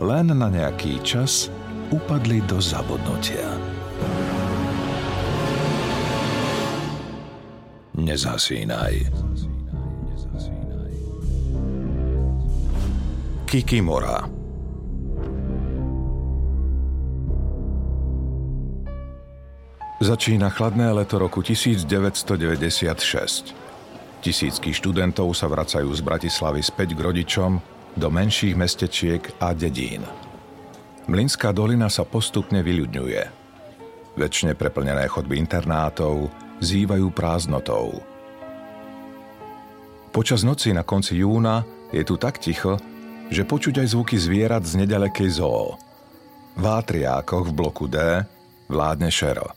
len na nejaký čas upadli do zabudnutia. Nezasínaj. Kikimora Začína chladné leto roku 1996. Tisícky študentov sa vracajú z Bratislavy späť k rodičom, do menších mestečiek a dedín. Mlinská dolina sa postupne vyľudňuje. Večne preplnené chodby internátov zývajú prázdnotou. Počas noci na konci júna je tu tak ticho, že počuť aj zvuky zvierat z nedalekej zoo. V Átriákoch v bloku D vládne šero.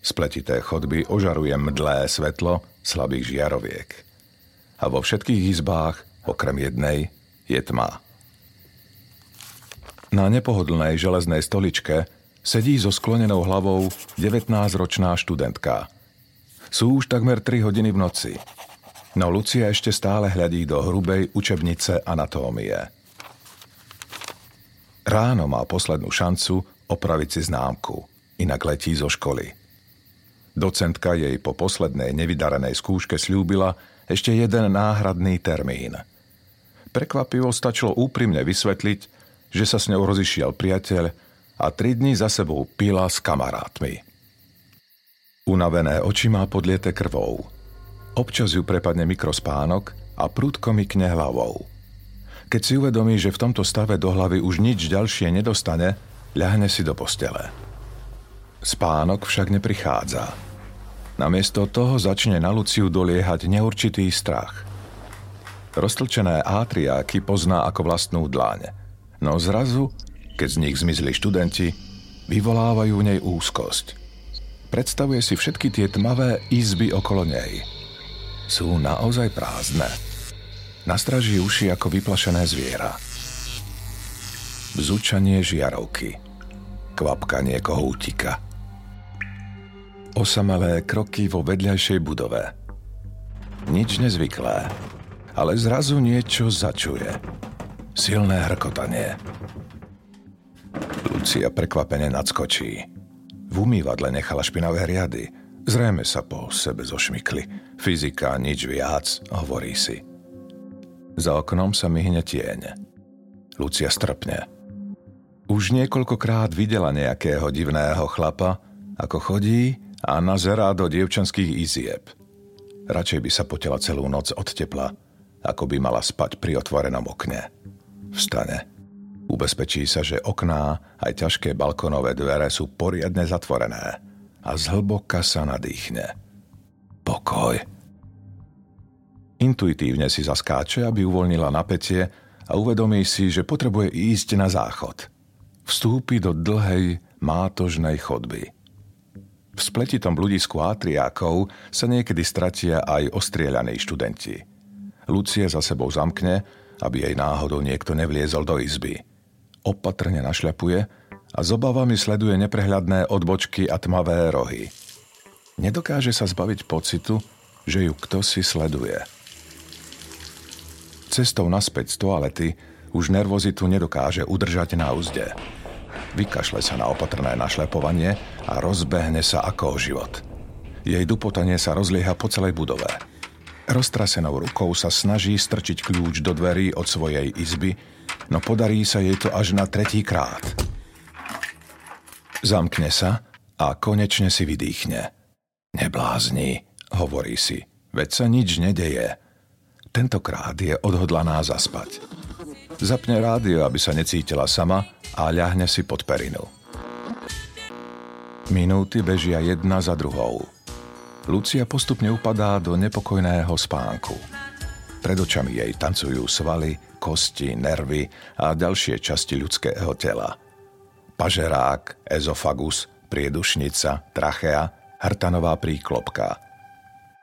Spletité chodby ožaruje mdlé svetlo slabých žiaroviek. A vo všetkých izbách, okrem jednej, je tma. Na nepohodlnej železnej stoličke sedí so sklonenou hlavou 19-ročná študentka. Sú už takmer 3 hodiny v noci. No Lucia ešte stále hľadí do hrubej učebnice anatómie. Ráno má poslednú šancu opraviť si známku, inak letí zo školy. Docentka jej po poslednej nevydarenej skúške slúbila ešte jeden náhradný termín – Prekvapivo stačilo úprimne vysvetliť, že sa s ňou rozišiel priateľ a tri dní za sebou pila s kamarátmi. Unavené oči má podliete krvou. Občas ju prepadne mikrospánok a prúdko mykne hlavou. Keď si uvedomí, že v tomto stave do hlavy už nič ďalšie nedostane, ľahne si do postele. Spánok však neprichádza. Namiesto toho začne na Luciu doliehať neurčitý strach – Roztlčené átriáky pozná ako vlastnú dláň. No zrazu, keď z nich zmizli študenti, vyvolávajú v nej úzkosť. Predstavuje si všetky tie tmavé izby okolo nej. Sú naozaj prázdne. Nastraží uši ako vyplašené zviera. Bzučanie žiarovky. Kvapkanie kohútika. Osamelé kroky vo vedľajšej budove. Nič nezvyklé ale zrazu niečo začuje. Silné hrkotanie. Lucia prekvapene nadskočí. V umývadle nechala špinavé riady. Zrejme sa po sebe zošmykli. Fyzika, nič viac, hovorí si. Za oknom sa myhne tieň. Lucia strpne. Už niekoľkokrát videla nejakého divného chlapa, ako chodí a nazerá do dievčanských izieb. Radšej by sa potela celú noc od tepla, ako by mala spať pri otvorenom okne. Vstane. Ubezpečí sa, že okná aj ťažké balkonové dvere sú poriadne zatvorené a zhlboka sa nadýchne. Pokoj. Intuitívne si zaskáče, aby uvoľnila napätie a uvedomí si, že potrebuje ísť na záchod. Vstúpi do dlhej, mátožnej chodby. V spletitom bludisku atriákov sa niekedy stratia aj ostrieľaní študenti – Lucie za sebou zamkne, aby jej náhodou niekto nevliezol do izby. Opatrne našľapuje a s obavami sleduje neprehľadné odbočky a tmavé rohy. Nedokáže sa zbaviť pocitu, že ju kto si sleduje. Cestou naspäť z toalety už nervozitu nedokáže udržať na úzde. Vykašle sa na opatrné našlepovanie a rozbehne sa ako o život. Jej dupotanie sa rozlieha po celej budove. Roztrasenou rukou sa snaží strčiť kľúč do dverí od svojej izby, no podarí sa jej to až na tretí krát. Zamkne sa a konečne si vydýchne. Neblázni, hovorí si, veď sa nič nedeje. Tentokrát je odhodlaná zaspať. Zapne rádio, aby sa necítila sama a ľahne si pod perinu. Minúty bežia jedna za druhou. Lucia postupne upadá do nepokojného spánku. Pred očami jej tancujú svaly, kosti, nervy a ďalšie časti ľudského tela. Pažerák, ezofagus, priedušnica, trachea, hrtanová príklopka.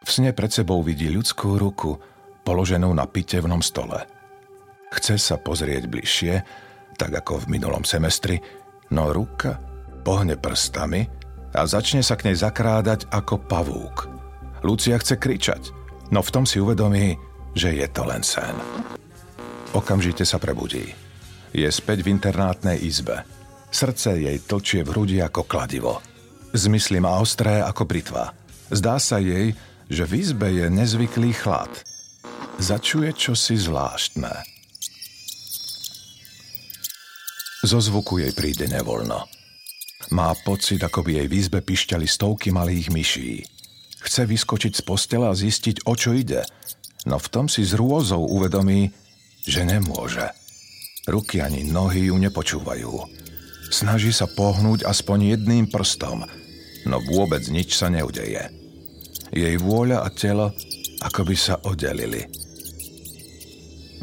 V sne pred sebou vidí ľudskú ruku, položenú na pitevnom stole. Chce sa pozrieť bližšie, tak ako v minulom semestri, no ruka pohne prstami a začne sa k nej zakrádať ako pavúk. Lucia chce kričať, no v tom si uvedomí, že je to len sen. Okamžite sa prebudí. Je späť v internátnej izbe. Srdce jej tlčie v hrudi ako kladivo. Zmysly má ostré ako britva. Zdá sa jej, že v izbe je nezvyklý chlad. Začuje čosi zvláštne. Zo zvuku jej príde nevoľno. Má pocit, ako by jej v izbe pišťali stovky malých myší. Chce vyskočiť z postela a zistiť, o čo ide – no v tom si z rôzou uvedomí, že nemôže. Ruky ani nohy ju nepočúvajú. Snaží sa pohnúť aspoň jedným prstom, no vôbec nič sa neudeje. Jej vôľa a telo ako by sa oddelili.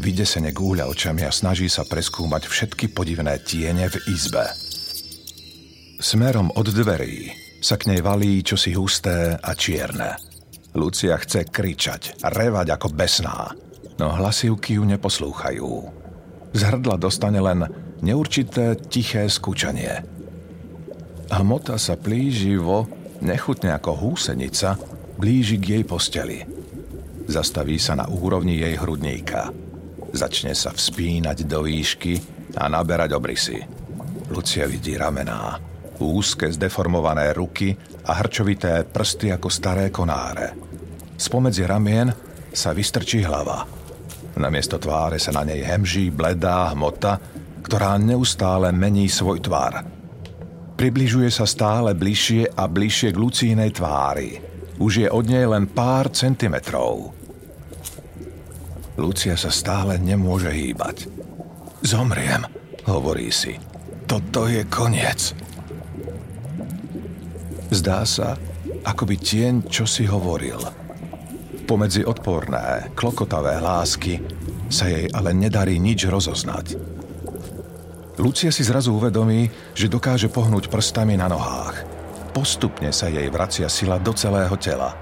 Vydesene gúľa očami a snaží sa preskúmať všetky podivné tiene v izbe. Smerom od dverí sa k nej valí čosi husté a čierne – Lucia chce kričať, revať ako besná, no hlasivky ju neposlúchajú. Z hrdla dostane len neurčité tiché skúčanie. Hmota sa plíživo, nechutne ako húsenica, blíži k jej posteli. Zastaví sa na úrovni jej hrudníka. Začne sa vzpínať do výšky a naberať obrysy. Lucia vidí ramená, úzke zdeformované ruky a hrčovité prsty ako staré konáre. Spomedzi ramien sa vystrčí hlava. Namiesto tváre sa na nej hemží bledá hmota, ktorá neustále mení svoj tvar. Približuje sa stále bližšie a bližšie k Lucínej tvári. Už je od nej len pár centimetrov. Lucia sa stále nemôže hýbať. Zomriem, hovorí si. Toto je koniec. Zdá sa, ako by tieň čo si hovoril. Pomedzi odporné, klokotavé hlásky sa jej ale nedarí nič rozoznať. Lucia si zrazu uvedomí, že dokáže pohnúť prstami na nohách. Postupne sa jej vracia sila do celého tela.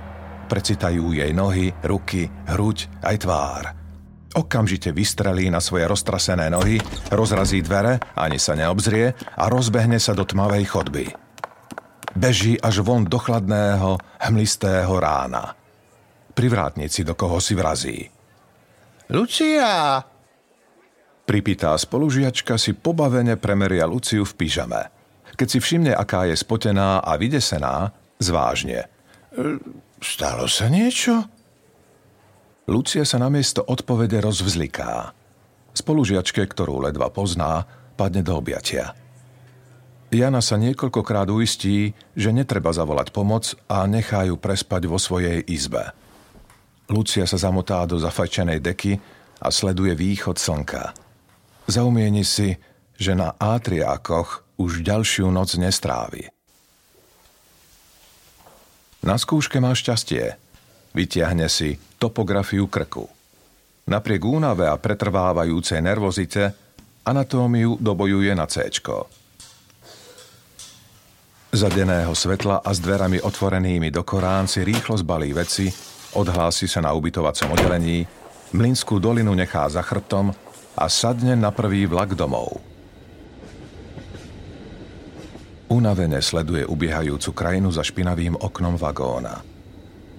Precitajú jej nohy, ruky, hruď aj tvár. Okamžite vystrelí na svoje roztrasené nohy, rozrazí dvere, ani sa neobzrie a rozbehne sa do tmavej chodby beží až von do chladného, hmlistého rána. Pri vrátnici do koho si vrazí. Lucia! Pripýtá spolužiačka si pobavene premeria Luciu v pyžame. Keď si všimne, aká je spotená a vydesená, zvážne. E, stalo sa niečo? Lucia sa namiesto odpovede rozvzliká. Spolužiačke, ktorú ledva pozná, padne do objatia. Jana sa niekoľkokrát uistí, že netreba zavolať pomoc a nechá ju prespať vo svojej izbe. Lucia sa zamotá do zafajčenej deky a sleduje východ slnka. Zaumieni si, že na átriákoch už ďalšiu noc nestrávi. Na skúške má šťastie. Vytiahne si topografiu krku. Napriek únave a pretrvávajúcej nervozite anatómiu dobojuje na C. Za denného svetla a s dverami otvorenými do Korán si rýchlo zbalí veci, odhlási sa na ubytovacom oddelení, Mlinskú dolinu nechá za chrbtom a sadne na prvý vlak domov. Unavene sleduje ubiehajúcu krajinu za špinavým oknom vagóna.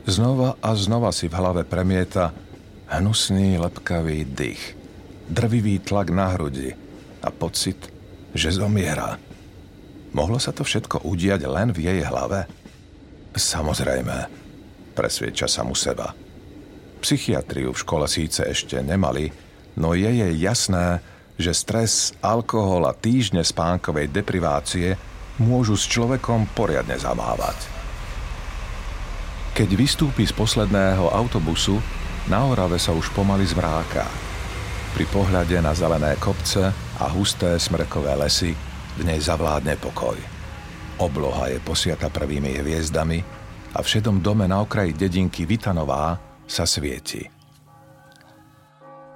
Znova a znova si v hlave premieta hnusný lepkavý dých, drvivý tlak na hrudi a pocit, že zomiera. Mohlo sa to všetko udiať len v jej hlave? Samozrejme, presvieča sa mu seba. Psychiatriu v škole síce ešte nemali, no je jej jasné, že stres, alkohol a týždne spánkovej deprivácie môžu s človekom poriadne zamávať. Keď vystúpi z posledného autobusu, na Orave sa už pomaly zvráka. Pri pohľade na zelené kopce a husté smrkové lesy v nej zavládne pokoj. Obloha je posiata prvými hviezdami a v šedom dome na okraji dedinky Vitanová sa svieti.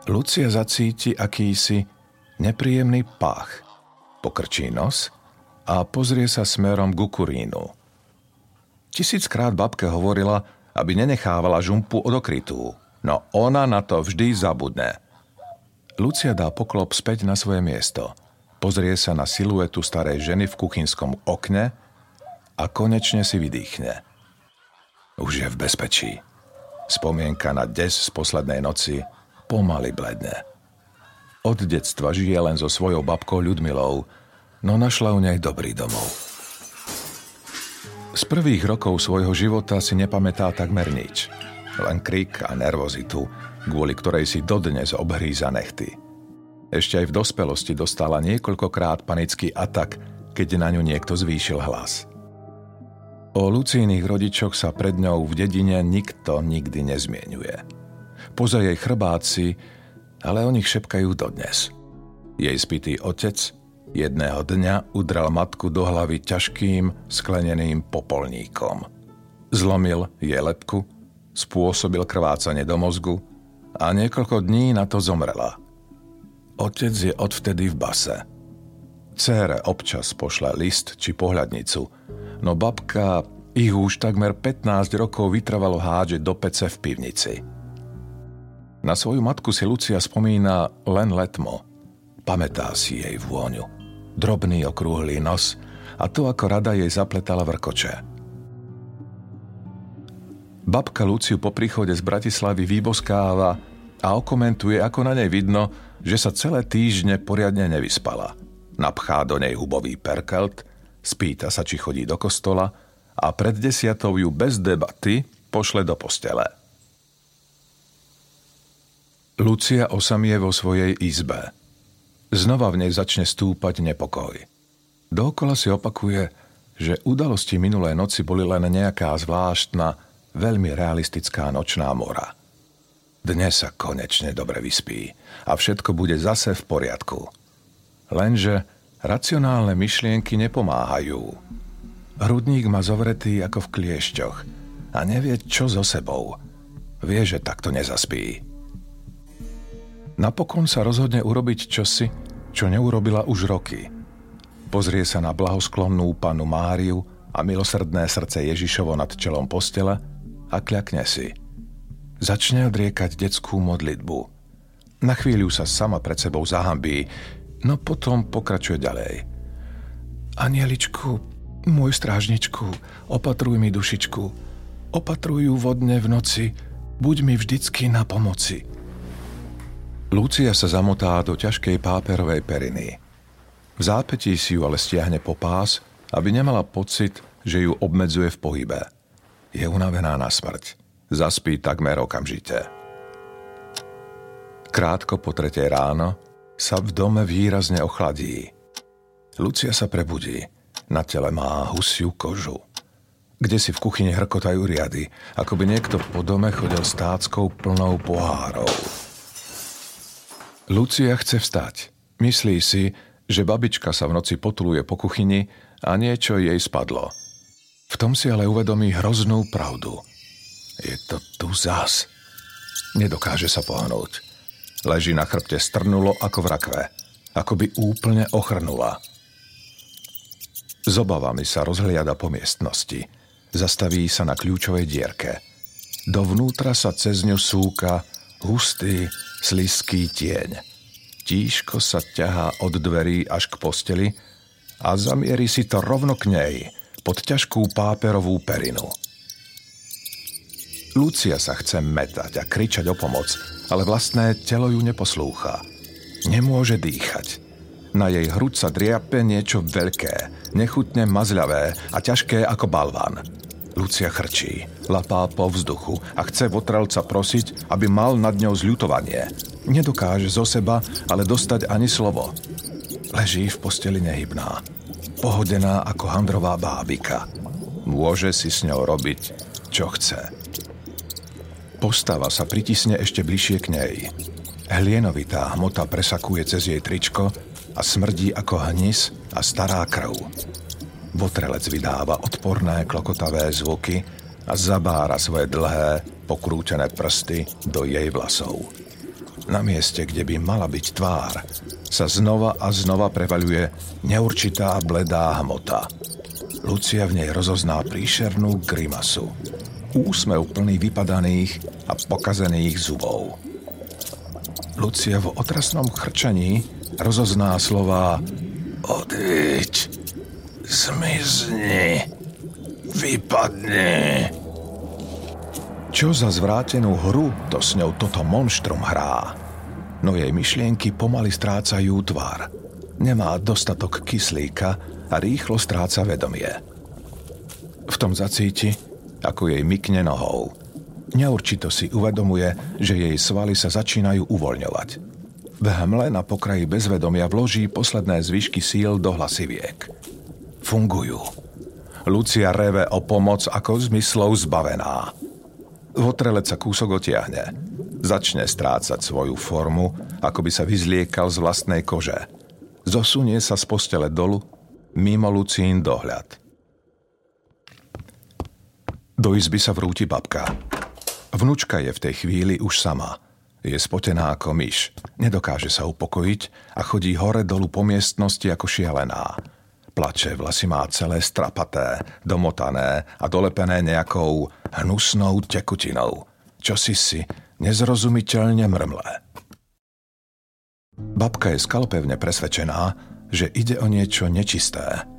Lucia zacíti akýsi nepríjemný pách. Pokrčí nos a pozrie sa smerom k kurínu. Tisíckrát babke hovorila, aby nenechávala žumpu odokrytú, no ona na to vždy zabudne. Lucia dá poklop späť na svoje miesto. Pozrie sa na siluetu starej ženy v kuchynskom okne a konečne si vydýchne. Už je v bezpečí. Spomienka na des z poslednej noci pomaly bledne. Od detstva žije len so svojou babkou Ľudmilou, no našla u nej dobrý domov. Z prvých rokov svojho života si nepamätá takmer nič. Len krik a nervozitu, kvôli ktorej si dodnes obhríza nechty. Ešte aj v dospelosti dostala niekoľkokrát panický atak, keď na ňu niekto zvýšil hlas. O Lucínych rodičoch sa pred ňou v dedine nikto nikdy nezmienuje. Poza jej chrbáci, ale o nich šepkajú dodnes. Jej spitý otec jedného dňa udral matku do hlavy ťažkým skleneným popolníkom. Zlomil jej lepku, spôsobil krvácanie do mozgu a niekoľko dní na to zomrela. Otec je odvtedy v base. Cére občas pošle list či pohľadnicu – no babka ich už takmer 15 rokov vytrvalo hádže do pece v pivnici. Na svoju matku si Lucia spomína len letmo. Pamätá si jej vôňu. Drobný okrúhlý nos a to, ako rada jej zapletala vrkoče. Babka Luciu po príchode z Bratislavy vyboskáva a okomentuje, ako na nej vidno, že sa celé týždne poriadne nevyspala. Napchá do nej hubový perkelt – spýta sa, či chodí do kostola a pred desiatou ju bez debaty pošle do postele. Lucia osamie vo svojej izbe. Znova v nej začne stúpať nepokoj. Dookola si opakuje, že udalosti minulé noci boli len nejaká zvláštna, veľmi realistická nočná mora. Dnes sa konečne dobre vyspí a všetko bude zase v poriadku. Lenže Racionálne myšlienky nepomáhajú. Hrudník má zovretý ako v kliešťoch a nevie, čo so sebou. Vie, že takto nezaspí. Napokon sa rozhodne urobiť čosi, čo neurobila už roky. Pozrie sa na blahosklonnú panu Máriu a milosrdné srdce Ježišovo nad čelom postele a kľakne si. Začne odriekať detskú modlitbu. Na chvíľu sa sama pred sebou zahambí, No potom pokračuje ďalej. Anieličku, môj strážničku, opatruj mi dušičku, opatruj ju vodne v noci, buď mi vždycky na pomoci. Lucia sa zamotá do ťažkej páperovej periny. V zápetí si ju ale stiahne po pás, aby nemala pocit, že ju obmedzuje v pohybe. Je unavená na smrť. Zaspí takmer okamžite. Krátko po tretej ráno sa v dome výrazne ochladí. Lucia sa prebudí. Na tele má husiu kožu. Kde si v kuchyni hrkotajú riady, ako by niekto po dome chodil s táckou plnou pohárov. Lucia chce vstať. Myslí si, že babička sa v noci potuluje po kuchyni a niečo jej spadlo. V tom si ale uvedomí hroznú pravdu. Je to tu zas. Nedokáže sa pohnúť. Leží na chrbte strnulo ako v rakve. Ako by úplne ochrnula. S obavami sa rozhliada po miestnosti. Zastaví sa na kľúčovej dierke. Dovnútra sa cez ňu súka hustý, sliský tieň. Tížko sa ťahá od dverí až k posteli a zamierí si to rovno k nej, pod ťažkú páperovú perinu. Lucia sa chce metať a kričať o pomoc, ale vlastné telo ju neposlúcha. Nemôže dýchať. Na jej hruď sa driape niečo veľké, nechutne mazľavé a ťažké ako balván. Lucia chrčí, lapá po vzduchu a chce votrelca prosiť, aby mal nad ňou zľutovanie. Nedokáže zo seba ale dostať ani slovo. Leží v posteli nehybná, pohodená ako handrová bábika. Môže si s ňou robiť, čo chce. Postava sa pritisne ešte bližšie k nej. Hlienovitá hmota presakuje cez jej tričko a smrdí ako hnis a stará krv. Votrelec vydáva odporné klokotavé zvuky a zabára svoje dlhé, pokrútené prsty do jej vlasov. Na mieste, kde by mala byť tvár, sa znova a znova prevaľuje neurčitá bledá hmota. Lucia v nej rozozná príšernú grimasu. Úsmev plný vypadaných a pokazených zubov. Lucia v otrasnom chrčaní rozozná slova Odiť, zmizni, vypadni. Čo za zvrátenú hru to s ňou toto monštrum hrá? No jej myšlienky pomaly strácajú tvar. Nemá dostatok kyslíka a rýchlo stráca vedomie. V tom zacíti, ako jej mykne nohou. Neurčito si uvedomuje, že jej svaly sa začínajú uvoľňovať. V hmle na pokraji bezvedomia vloží posledné zvyšky síl do hlasiviek. Fungujú. Lucia reve o pomoc ako zmyslov zbavená. Votrelec sa kúsok otiahne. Začne strácať svoju formu, ako by sa vyzliekal z vlastnej kože. Zosunie sa z postele dolu, mimo Lucín dohľad. Do izby sa vrúti babka. Vnúčka je v tej chvíli už sama. Je spotená ako myš. Nedokáže sa upokojiť a chodí hore dolu po miestnosti ako šialená. Plače, vlasy má celé strapaté, domotané a dolepené nejakou hnusnou tekutinou. Čo si si nezrozumiteľne mrmlé. Babka je skalpevne presvedčená, že ide o niečo nečisté.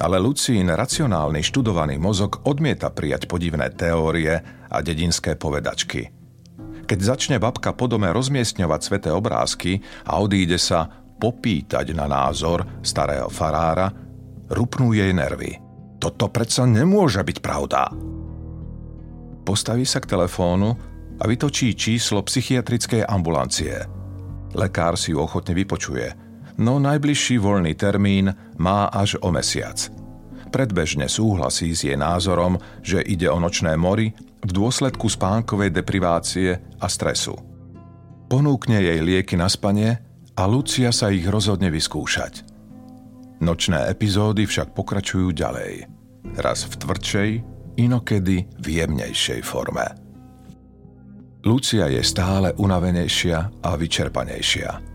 Ale Lucín racionálny študovaný mozog odmieta prijať podivné teórie a dedinské povedačky. Keď začne babka po dome rozmiestňovať sveté obrázky a odíde sa popýtať na názor starého farára, rupnú jej nervy. Toto predsa nemôže byť pravda. Postaví sa k telefónu a vytočí číslo psychiatrickej ambulancie. Lekár si ju ochotne vypočuje, no najbližší voľný termín má až o mesiac. Predbežne súhlasí s jej názorom, že ide o nočné mory v dôsledku spánkovej deprivácie a stresu. Ponúkne jej lieky na spanie a Lucia sa ich rozhodne vyskúšať – Nočné epizódy však pokračujú ďalej. Raz v tvrdšej, inokedy v jemnejšej forme. Lucia je stále unavenejšia a vyčerpanejšia.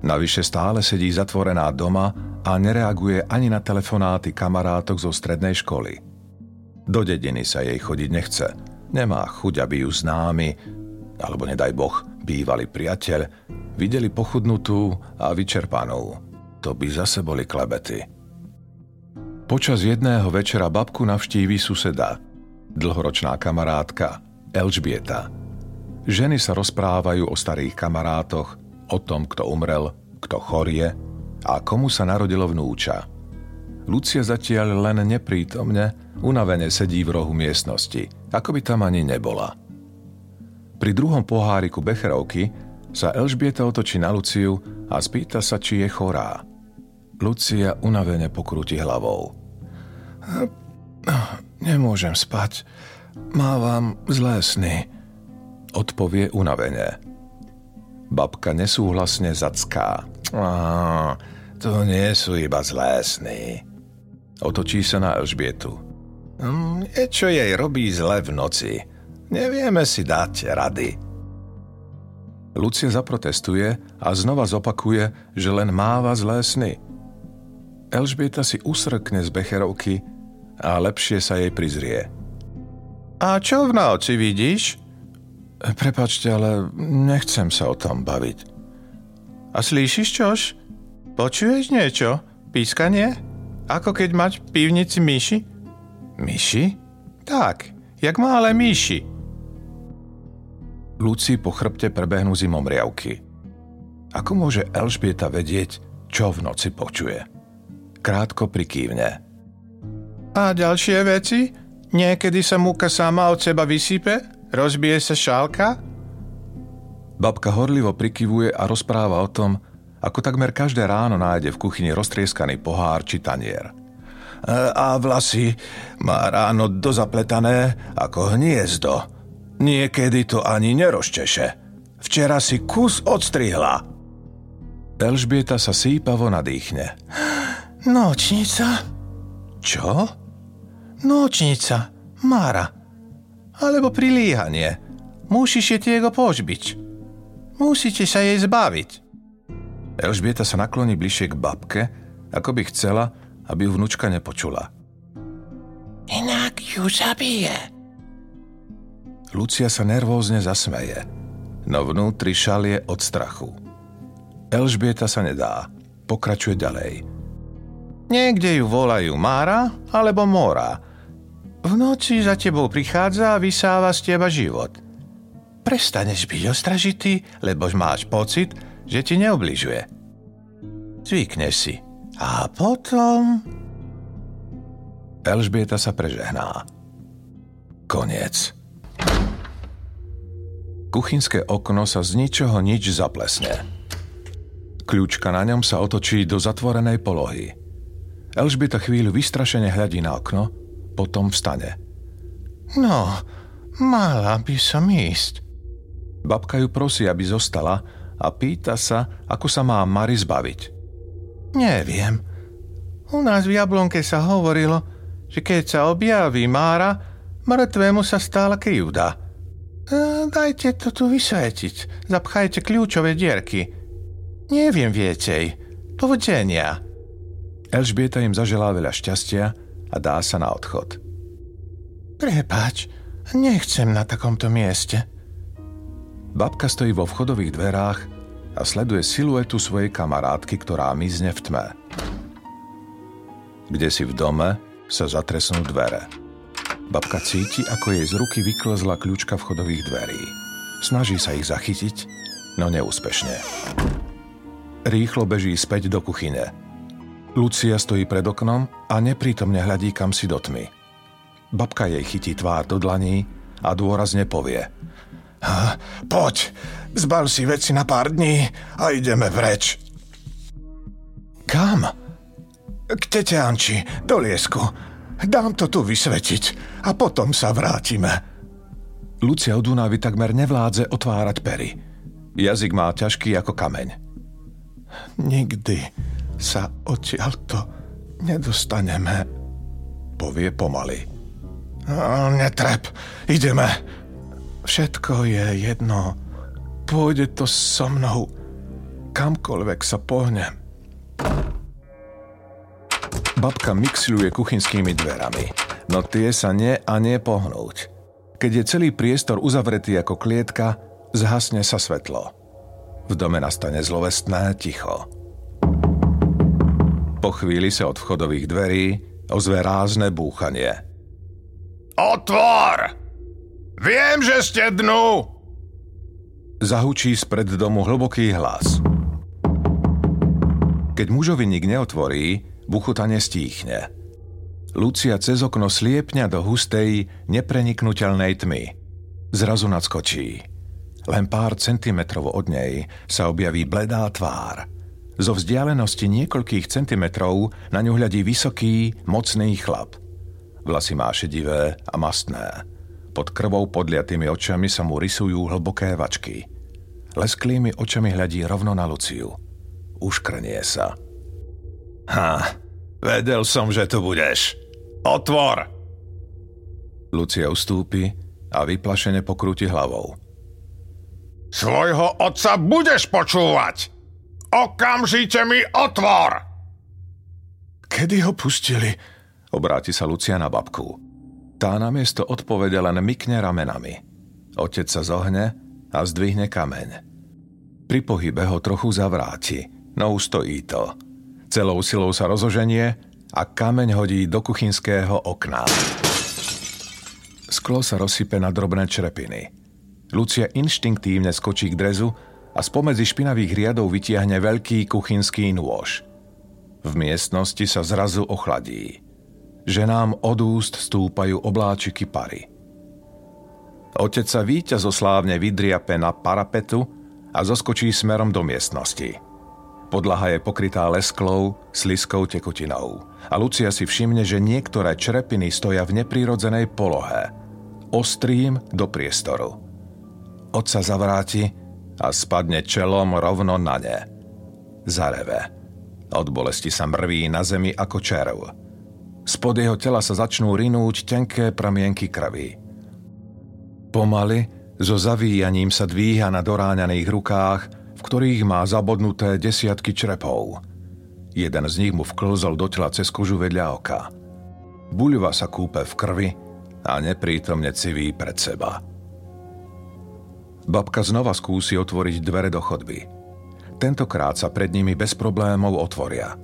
Navyše stále sedí zatvorená doma a nereaguje ani na telefonáty kamarátok zo strednej školy. Do dediny sa jej chodiť nechce. Nemá chuť, aby ju známy, alebo nedaj boh, bývalý priateľ, videli pochudnutú a vyčerpanú to by zase boli klebety. Počas jedného večera babku navštíví suseda, dlhoročná kamarátka Elžbieta. Ženy sa rozprávajú o starých kamarátoch, o tom, kto umrel, kto chorie a komu sa narodilo vnúča. Lucia zatiaľ len neprítomne, unavene sedí v rohu miestnosti, ako by tam ani nebola. Pri druhom poháriku Becherovky sa Elžbieta otočí na Luciu a spýta sa, či je chorá. Lucia unavene pokrúti hlavou. Nemôžem spať. Mávam zlé sny. Odpovie unavene. Babka nesúhlasne zacká. To nie sú iba zlé sny. Otočí sa na Elžbietu. Niečo hm, jej robí zle v noci. Nevieme si dať rady. Lucia zaprotestuje a znova zopakuje, že len máva zlé sny – Elžbieta si usrkne z becherovky a lepšie sa jej prizrie. A čo v noci vidíš? Prepačte, ale nechcem sa o tom baviť. A slíšiš čož? Počuješ niečo? Pískanie? Ako keď mať v pivnici myši? Myši? Tak, jak malé myši. Luci po chrbte prebehnú zimomriavky. Ako môže Elžbieta vedieť, čo v noci počuje? krátko prikývne. A ďalšie veci? Niekedy sa múka sama od seba vysype? Rozbije sa šálka? Babka horlivo prikyvuje a rozpráva o tom, ako takmer každé ráno nájde v kuchyni roztrieskaný pohár či tanier. E, a vlasy má ráno dozapletané ako hniezdo. Niekedy to ani nerozčeše. Včera si kus odstrihla. Elžbieta sa sípavo nadýchne. Nočnica? Čo? Nočnica, Mara. Alebo prilíhanie. Musisz się tego pozbyć. Musíte sa jej zbaviť. Elžbieta sa nakloní bližšie k babke, ako by chcela, aby ju vnúčka nepočula. Inak ju zabije. Lucia sa nervózne zasmeje, no vnútri šalie od strachu. Elžbieta sa nedá, pokračuje ďalej. Niekde ju volajú Mára alebo Mora. V noci za tebou prichádza a vysáva z teba život. Prestaneš byť ostražitý, lebo máš pocit, že ti neobližuje. Zvykneš si. A potom... Elžbieta sa prežehná. Koniec. Kuchynské okno sa z ničoho nič zaplesne. Kľúčka na ňom sa otočí do zatvorenej polohy. Elžbieta chvíľu vystrašene hľadí na okno, potom vstane. No, mala by som ísť. Babka ju prosí, aby zostala a pýta sa, ako sa má Mary zbaviť. Neviem. U nás v Jablonke sa hovorilo, že keď sa objaví Mára, mŕtvemu sa stála krivda. E, dajte to tu vysvetiť. Zapchajte kľúčové dierky. Neviem viecej. Povodenia. Elžbieta im zaželá veľa šťastia a dá sa na odchod. Prepač, nechcem na takomto mieste. Babka stojí vo vchodových dverách a sleduje siluetu svojej kamarátky, ktorá mizne v tme. Kde si v dome, sa zatresnú dvere. Babka cíti, ako jej z ruky vyklzla kľúčka vchodových dverí. Snaží sa ich zachytiť, no neúspešne. Rýchlo beží späť do kuchyne. Lucia stojí pred oknom a neprítomne hľadí kam si do tmy. Babka jej chytí tvár do dlaní a dôrazne povie ha, Poď, zbal si veci na pár dní a ideme vreč. Kam? K tete Anči, do liesku. Dám to tu vysvetiť a potom sa vrátime. Lucia od únavy takmer nevládze otvárať pery. Jazyk má ťažký ako kameň. Nikdy sa odtiaľto nedostaneme, povie pomaly. No, netrep, ideme. Všetko je jedno. Pôjde to so mnou. Kamkoľvek sa pohnem. Babka mixľuje kuchynskými dverami, no tie sa nie a nie pohnúť. Keď je celý priestor uzavretý ako klietka, zhasne sa svetlo. V dome nastane zlovestné ticho. Po chvíli sa od vchodových dverí ozve rázne búchanie. Otvor! Viem, že ste dnu! Zahučí spred domu hlboký hlas. Keď mužovi nik neotvorí, buchutanie stíchne. Lucia cez okno sliepňa do hustej, nepreniknutelnej tmy. Zrazu nadskočí. Len pár centimetrov od nej sa objaví bledá tvár. Zo vzdialenosti niekoľkých centimetrov na ňu hľadí vysoký, mocný chlap. Vlasy má šedivé a mastné. Pod krvou podliatými očami sa mu rysujú hlboké vačky. Lesklými očami hľadí rovno na Luciu. Uškrnie sa. Ha, vedel som, že tu budeš. Otvor! Lucia ustúpi a vyplašene pokrúti hlavou. Svojho otca budeš počúvať! Okamžite mi otvor! Kedy ho pustili? Obráti sa Lucia na babku. Tá namiesto odpovede len mykne ramenami. Otec sa zohne a zdvihne kameň. Pri pohybe ho trochu zavráti, no ustojí to. Celou silou sa rozoženie a kameň hodí do kuchynského okna. Sklo sa rozsype na drobné črepiny. Lucia inštinktívne skočí k drezu a spomedzi špinavých riadov vytiahne veľký kuchynský nôž. V miestnosti sa zrazu ochladí. Ženám od úst stúpajú obláčiky pary. Otec sa víťazoslávne vydriape na parapetu a zoskočí smerom do miestnosti – Podlaha je pokrytá lesklou, sliskou tekutinou. A Lucia si všimne, že niektoré črepiny stoja v neprirodzenej polohe. Ostrým do priestoru. Otca zavráti a spadne čelom rovno na ne. Zareve. Od bolesti sa mrví na zemi ako červ. Spod jeho tela sa začnú rinúť tenké pramienky krvi. Pomaly So zavíjaním sa dvíha na doráňaných rukách, v ktorých má zabodnuté desiatky črepov. Jeden z nich mu vklzol do tela cez kožu vedľa oka. Buľva sa kúpe v krvi a neprítomne civí pred seba. Babka znova skúsi otvoriť dvere do chodby. Tentokrát sa pred nimi bez problémov otvoria.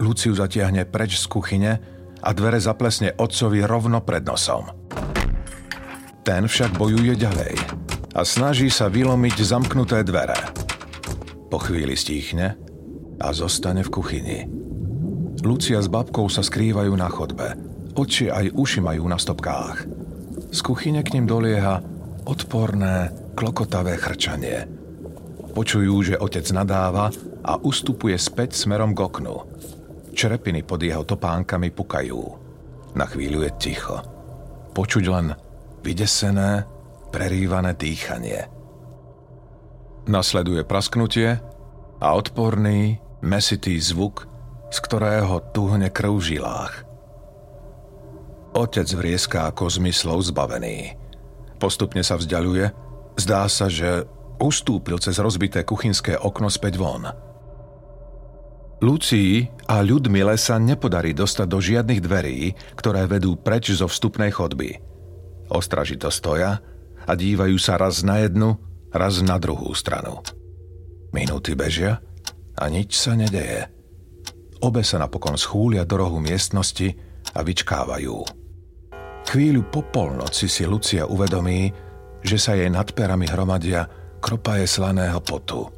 Luciu zatiahne preč z kuchyne a dvere zaplesne otcovi rovno pred nosom. Ten však bojuje ďalej a snaží sa vylomiť zamknuté dvere. Po chvíli stíchne a zostane v kuchyni. Lucia s babkou sa skrývajú na chodbe. Oči aj uši majú na stopkách. Z kuchyne k ním dolieha odporné, klokotavé chrčanie. Počujú, že otec nadáva a ustupuje späť smerom k oknu. Črepiny pod jeho topánkami pukajú. Na chvíľu je ticho. Počuť len vydesené, prerývané dýchanie. Nasleduje prasknutie a odporný, mesitý zvuk, z ktorého tuhne krv v žilách. Otec vrieská ako zmyslov zbavený. Postupne sa vzdialuje, zdá sa, že ustúpil cez rozbité kuchynské okno späť von. Lucii a Ľudmile sa nepodarí dostať do žiadnych dverí, ktoré vedú preč zo vstupnej chodby. Ostražito stoja a dívajú sa raz na jednu, raz na druhú stranu. Minúty bežia a nič sa nedeje. Obe sa napokon schúlia do rohu miestnosti a vyčkávajú. Chvíľu po polnoci si Lucia uvedomí, že sa jej nad perami hromadia kropaje slaného potu.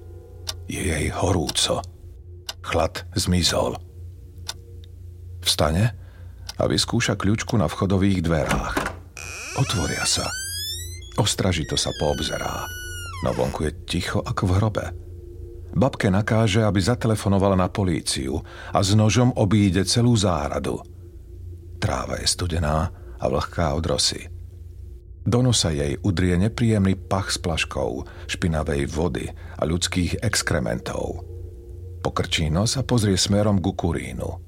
Je jej horúco. Chlad zmizol. Vstane a vyskúša kľúčku na vchodových dverách. Otvoria sa. Ostražito sa poobzerá. No vonku je ticho ako v hrobe. Babke nakáže, aby zatelefonovala na políciu a s nožom obíde celú záhradu. Tráva je studená a vlhká od rosy. Do nosa jej udrie nepríjemný pach s plaškou, špinavej vody a ľudských exkrementov. Pokrčí nos a pozrie smerom ku kurínu.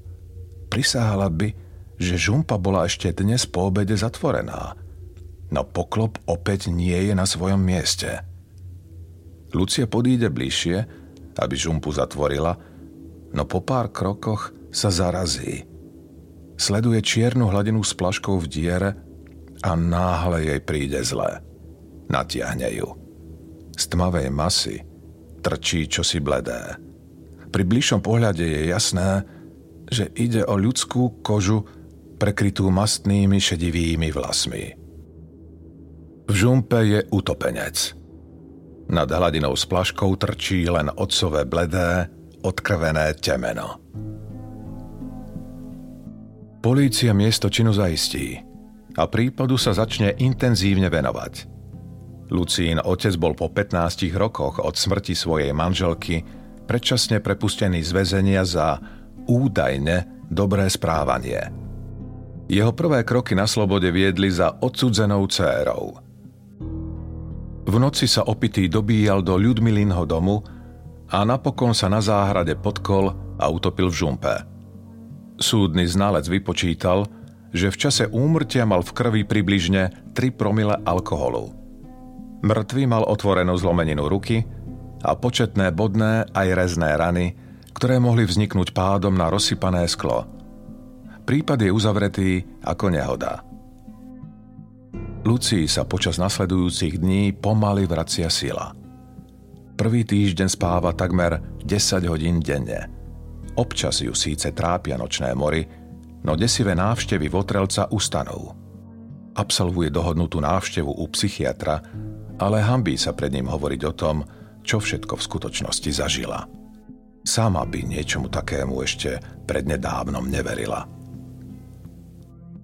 Prisáhala by, že žumpa bola ešte dnes po obede zatvorená, no poklop opäť nie je na svojom mieste. Lucia podíde bližšie aby žumpu zatvorila, no po pár krokoch sa zarazí. Sleduje čiernu hladinu s plaškou v diere a náhle jej príde zlé. Natiahne ju. Z tmavej masy trčí čosi bledé. Pri bližšom pohľade je jasné, že ide o ľudskú kožu prekrytú mastnými šedivými vlasmi. V žumpe je utopenec – nad hladinou s plaškou trčí len otcové bledé, odkrvené temeno. Polícia miesto činu zaistí a prípadu sa začne intenzívne venovať. Lucín otec bol po 15 rokoch od smrti svojej manželky predčasne prepustený z väzenia za údajne dobré správanie. Jeho prvé kroky na slobode viedli za odsudzenou dcérou – v noci sa opitý dobíjal do Ľudmilinho domu a napokon sa na záhrade podkol a utopil v žumpe. Súdny znalec vypočítal, že v čase úmrtia mal v krvi približne 3 promile alkoholu. Mŕtvy mal otvorenú zlomeninu ruky a početné bodné aj rezné rany, ktoré mohli vzniknúť pádom na rozsypané sklo. Prípad je uzavretý ako nehoda. Lucii sa počas nasledujúcich dní pomaly vracia sila. Prvý týždeň spáva takmer 10 hodín denne. Občas ju síce trápia nočné mory, no desivé návštevy Votrelca ustanú. Absolvuje dohodnutú návštevu u psychiatra, ale hambí sa pred ním hovoriť o tom, čo všetko v skutočnosti zažila. Sama by niečomu takému ešte prednedávnom neverila.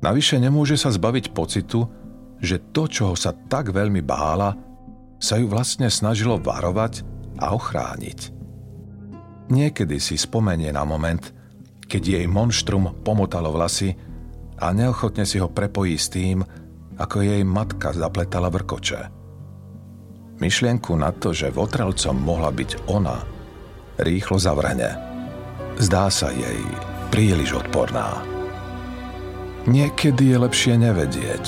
Navyše nemôže sa zbaviť pocitu, že to, čoho sa tak veľmi bála, sa ju vlastne snažilo varovať a ochrániť. Niekedy si spomenie na moment, keď jej monštrum pomotalo vlasy a neochotne si ho prepojí s tým, ako jej matka zapletala vrkoče. Myšlienku na to, že votrelcom mohla byť ona, rýchlo zavrhne. Zdá sa jej príliš odporná. Niekedy je lepšie nevedieť,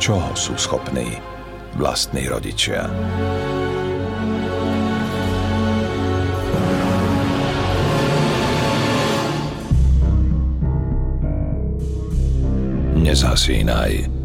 čoho sú schopní vlastní rodičia. Nezhasínaj.